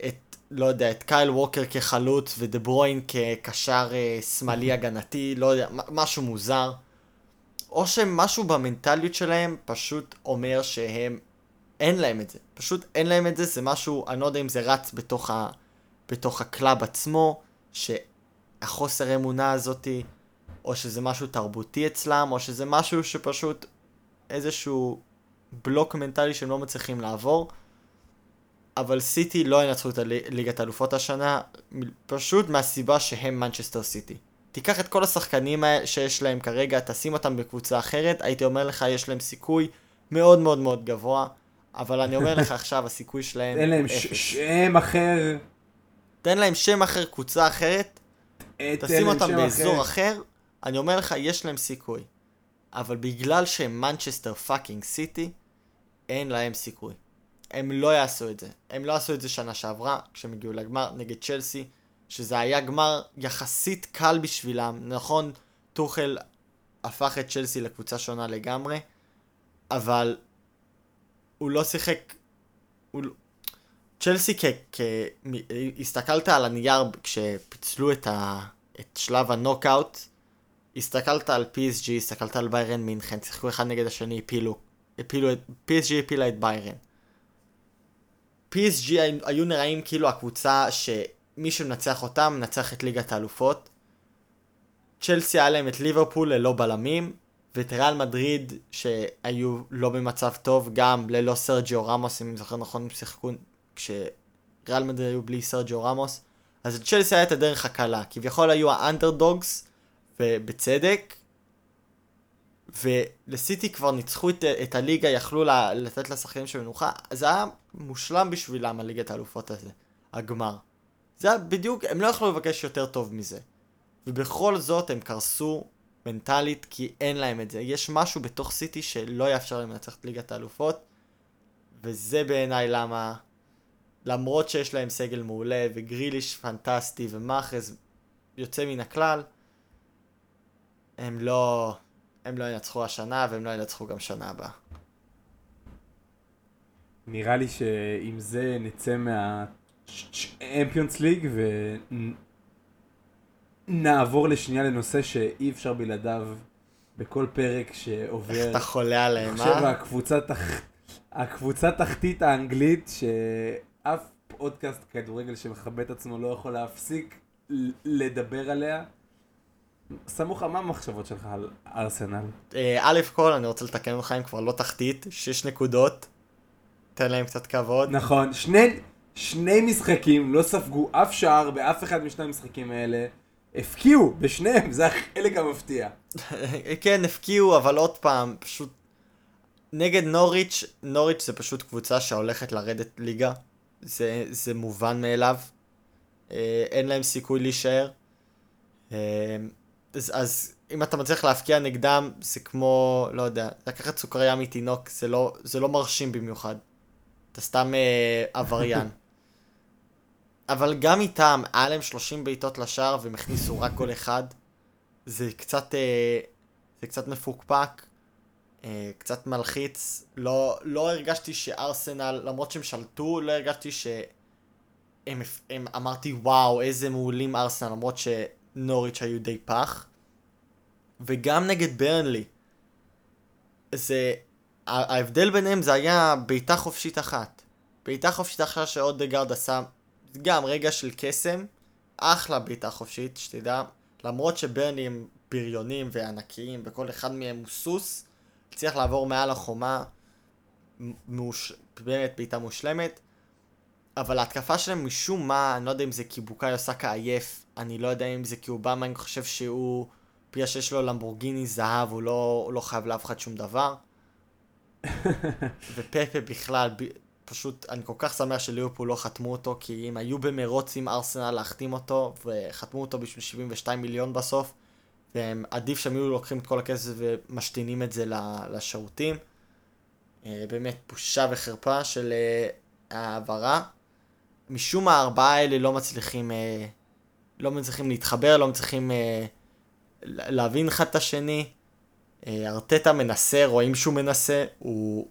את, לא יודע, את קייל ווקר כחלוץ ודה ברוין כקשר אה, שמאלי הגנתי, לא יודע, משהו מוזר. או שמשהו במנטליות שלהם פשוט אומר שהם, אין להם את זה. פשוט אין להם את זה, זה משהו, אני לא יודע אם זה רץ בתוך, ה, בתוך ה club עצמו, שהחוסר אמונה הזאתי, או שזה משהו תרבותי אצלם, או שזה משהו שפשוט איזשהו בלוק מנטלי שהם לא מצליחים לעבור. אבל סיטי לא ינצחו את ליגת האלופות השנה, פשוט מהסיבה שהם מנצ'סטר סיטי. תיקח את כל השחקנים שיש להם כרגע, תשים אותם בקבוצה אחרת, הייתי אומר לך, יש להם סיכוי מאוד מאוד מאוד גבוה, אבל אני אומר לך [LAUGHS] עכשיו, הסיכוי שלהם אין להם. שם אחר. תן להם שם אחר, קבוצה אחרת, אה, תשים אותם באזור אחר, אני אומר לך, יש להם סיכוי. אבל בגלל שהם מנצ'סטר fucking סיטי, אין להם סיכוי. הם לא יעשו את זה. הם לא עשו את זה שנה שעברה, כשהם הגיעו לגמר נגד צ'לסי, שזה היה גמר יחסית קל בשבילם. נכון, טוחל הפך את צ'לסי לקבוצה שונה לגמרי, אבל הוא לא שיחק... הוא... צ'לסי כ... כ... מ- הסתכלת על הנייר כשפיצלו את, ה... את שלב הנוקאוט, הסתכלת על PSG, הסתכלת על ביירן מינכן, שיחקו אחד נגד השני, הפילו, הפילו את... PSG הפילה את ביירן. PSG היו נראים כאילו הקבוצה שמי שמנצח אותם מנצח את ליגת האלופות. צ'לסי היה להם את ליברפול ללא בלמים, ואת ריאל מדריד שהיו לא במצב טוב, גם ללא סרג'יו רמוס, אם אני זוכר נכון, הם שיחקו כשריאל מדריד היו בלי סרג'יו רמוס. אז צ'לסי היה את הדרך הקלה, כביכול היו האנדרדוגס, ובצדק, ולסיטי כבר ניצחו את, את הליגה, יכלו לה, לתת לשחקנים של מנוחה, זה היה מושלם בשבילם הליגת האלופות הזה, הגמר. זה היה בדיוק, הם לא יכלו לבקש יותר טוב מזה. ובכל זאת הם קרסו מנטלית כי אין להם את זה. יש משהו בתוך סיטי שלא יאפשר להם לנצח את ליגת האלופות, וזה בעיניי למה, למרות שיש להם סגל מעולה, וגריליש פנטסטי, ומאחז יוצא מן הכלל, הם לא, הם לא ינצחו השנה, והם לא ינצחו גם שנה הבאה. נראה לי שעם זה נצא מהאמפיונס ליג ונעבור לשנייה לנושא שאי אפשר בלעדיו בכל פרק שעובר. איך אתה חולה אני עליהם, חושב אה? הקבוצה תח- הקבוצה תחתית האנגלית שאף פודקאסט כדורגל שמכבד את עצמו לא יכול להפסיק לדבר עליה. סמוכה, מה המחשבות שלך על ארסנל? אה, א' כל, אני רוצה לתקן אותך, הם כבר לא תחתית, 6 נקודות. תן להם קצת כבוד. נכון, שני, שני משחקים לא ספגו אף שער באף אחד משני המשחקים האלה. הפקיעו בשניהם, זה החלק המפתיע. כן, הפקיעו, אבל עוד פעם, פשוט... נגד נוריץ', נוריץ' זה פשוט קבוצה שהולכת לרדת ליגה. זה, זה מובן מאליו. אה, אין להם סיכוי להישאר. אה, אז, אז אם אתה מצליח להפקיע נגדם, זה כמו, לא יודע, לקחת סוכריה מתינוק, זה לא, זה לא מרשים במיוחד. אתה סתם אה, עבריין. [LAUGHS] אבל גם איתם, היה להם 30 בעיטות לשער והם הכניסו רק גול אחד. זה קצת, אה, זה קצת מפוקפק, קצת מלחיץ. לא, לא הרגשתי שארסנל, למרות שהם שלטו, לא הרגשתי שהם, הם, אמרתי וואו, איזה מעולים ארסנל, למרות שנוריץ' היו די פח. וגם נגד ברנלי. זה, ההבדל ביניהם זה היה בעיטה חופשית אחת. בעיטה חופשית אחת שאודגרד עשה, גם רגע של קסם, אחלה בעיטה חופשית, שתדע. למרות שברני הם בריונים וענקיים, וכל אחד מהם הוא סוס, הצליח לעבור מעל החומה, מוש... באמת בעיטה מושלמת. אבל ההתקפה שלהם משום מה, אני לא יודע אם זה כי בוקאיו סאקה עייף, אני לא יודע אם זה כי אובמה, אני חושב שהוא, בגלל שיש לו למבורגיני זהב, הוא לא, הוא לא חייב לאף אחד שום דבר. ופפה בכלל, ב... פשוט, אני כל כך שמח שליברפול לא חתמו אותו, כי אם היו במרוץ עם ארסנל להחתים אותו, וחתמו אותו בשביל 72 מיליון בסוף, ועדיף שהם היו לוקחים את כל הכסף ומשתינים את זה לשירותים. אה, באמת בושה וחרפה של אה, העברה. משום מה הארבעה האלה לא מצליחים, אה, לא מצליחים להתחבר, לא מצליחים להבין אחד את השני. ארטטה מנסה, רואים שהוא מנסה, הוא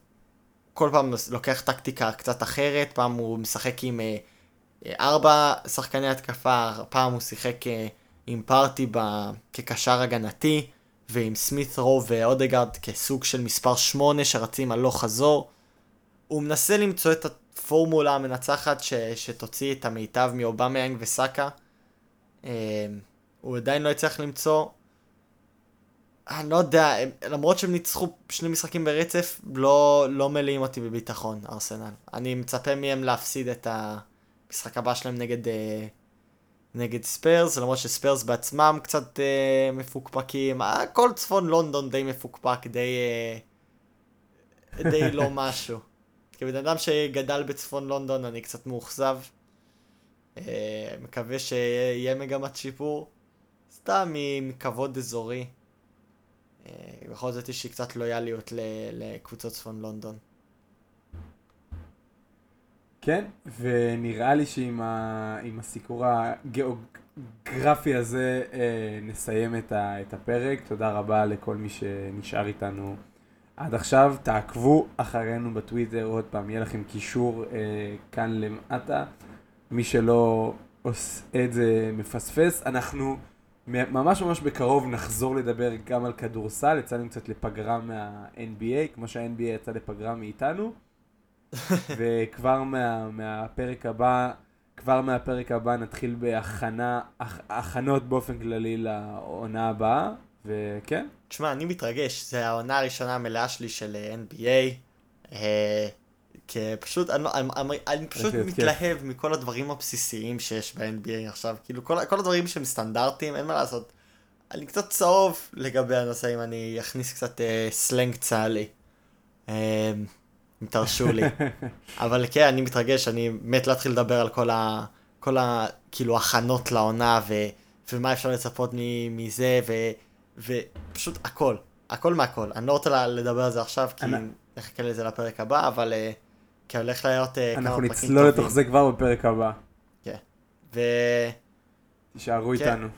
כל פעם לוקח טקטיקה קצת אחרת, פעם הוא משחק עם ארבע שחקני התקפה, פעם הוא שיחק עם פארטי ב... כקשר הגנתי, ועם סמית רו ואודגרד כסוג של מספר 8 שרצים הלוך חזור. הוא מנסה למצוא את הפורמולה המנצחת ש... שתוציא את המיטב מאובמיאנג וסאקה. אה, הוא עדיין לא הצליח למצוא. אני לא יודע, הם- למרות שהם ניצחו שני משחקים ברצף, לא, לא מלאים אותי בביטחון, ארסנל. אני מצפה מהם להפסיד את המשחק הבא שלהם נגד, אה, נגד ספיירס, למרות שספיירס בעצמם קצת אה, מפוקפקים. אה, כל צפון לונדון די מפוקפק, די, אה, די לא [LAUGHS] משהו. כבן אדם שגדל בצפון לונדון אני קצת מאוכזב. אה, מקווה שיהיה מגמת שיפור. סתם מכבוד אזורי. אה, בכל זאת יש לי קצת לויאליות לקבוצות צפון לונדון. כן, ונראה לי שעם ה... הסיקור הגיאוגרפי הזה אה, נסיים את, ה... את הפרק. תודה רבה לכל מי שנשאר איתנו עד עכשיו. תעקבו אחרינו בטוויטר, עוד פעם, יהיה לכם קישור אה, כאן למטה. מי שלא עושה את זה מפספס. אנחנו ממש ממש בקרוב נחזור לדבר גם על כדורסל. יצאנו קצת לפגרה מה-NBA, כמו שה-NBA יצא לפגרה מאיתנו. וכבר מה, מהפרק הבא, כבר מהפרק הבא נתחיל בהכנה, הכ, הכנות באופן כללי לעונה הבאה, וכן, תשמע, אני מתרגש, זו העונה הראשונה המלאה שלי של אה, NBA. אה, כי פשוט, אני, אני, אני, פשוט להיות כיף. מתלהב מכל הדברים הבסיסיים שיש ב-NBA עכשיו. כאילו, כל, כל הדברים שהם סטנדרטיים, אין מה לעשות. אני קצת צהוב לגבי הנושא, אם אני אכניס קצת אה, סלנג צה"לי. אה, אם תרשו לי. [LAUGHS] אבל כן, אני מתרגש, אני מת להתחיל לדבר על כל ה... כל ה... כאילו, הכנות לעונה, ו... ומה אפשר לצפות מ... מזה, ו... ופשוט הכל. הכל מהכל. אני לא רוצה לדבר על זה עכשיו, כי אני- נחכה לזה לפרק הבא, אבל... אה, כי הולך להיות אה, כמה אנחנו פרקים נצלול לתוך טובים. זה כבר בפרק הבא. ונתראה. תישארו כן. איתנו.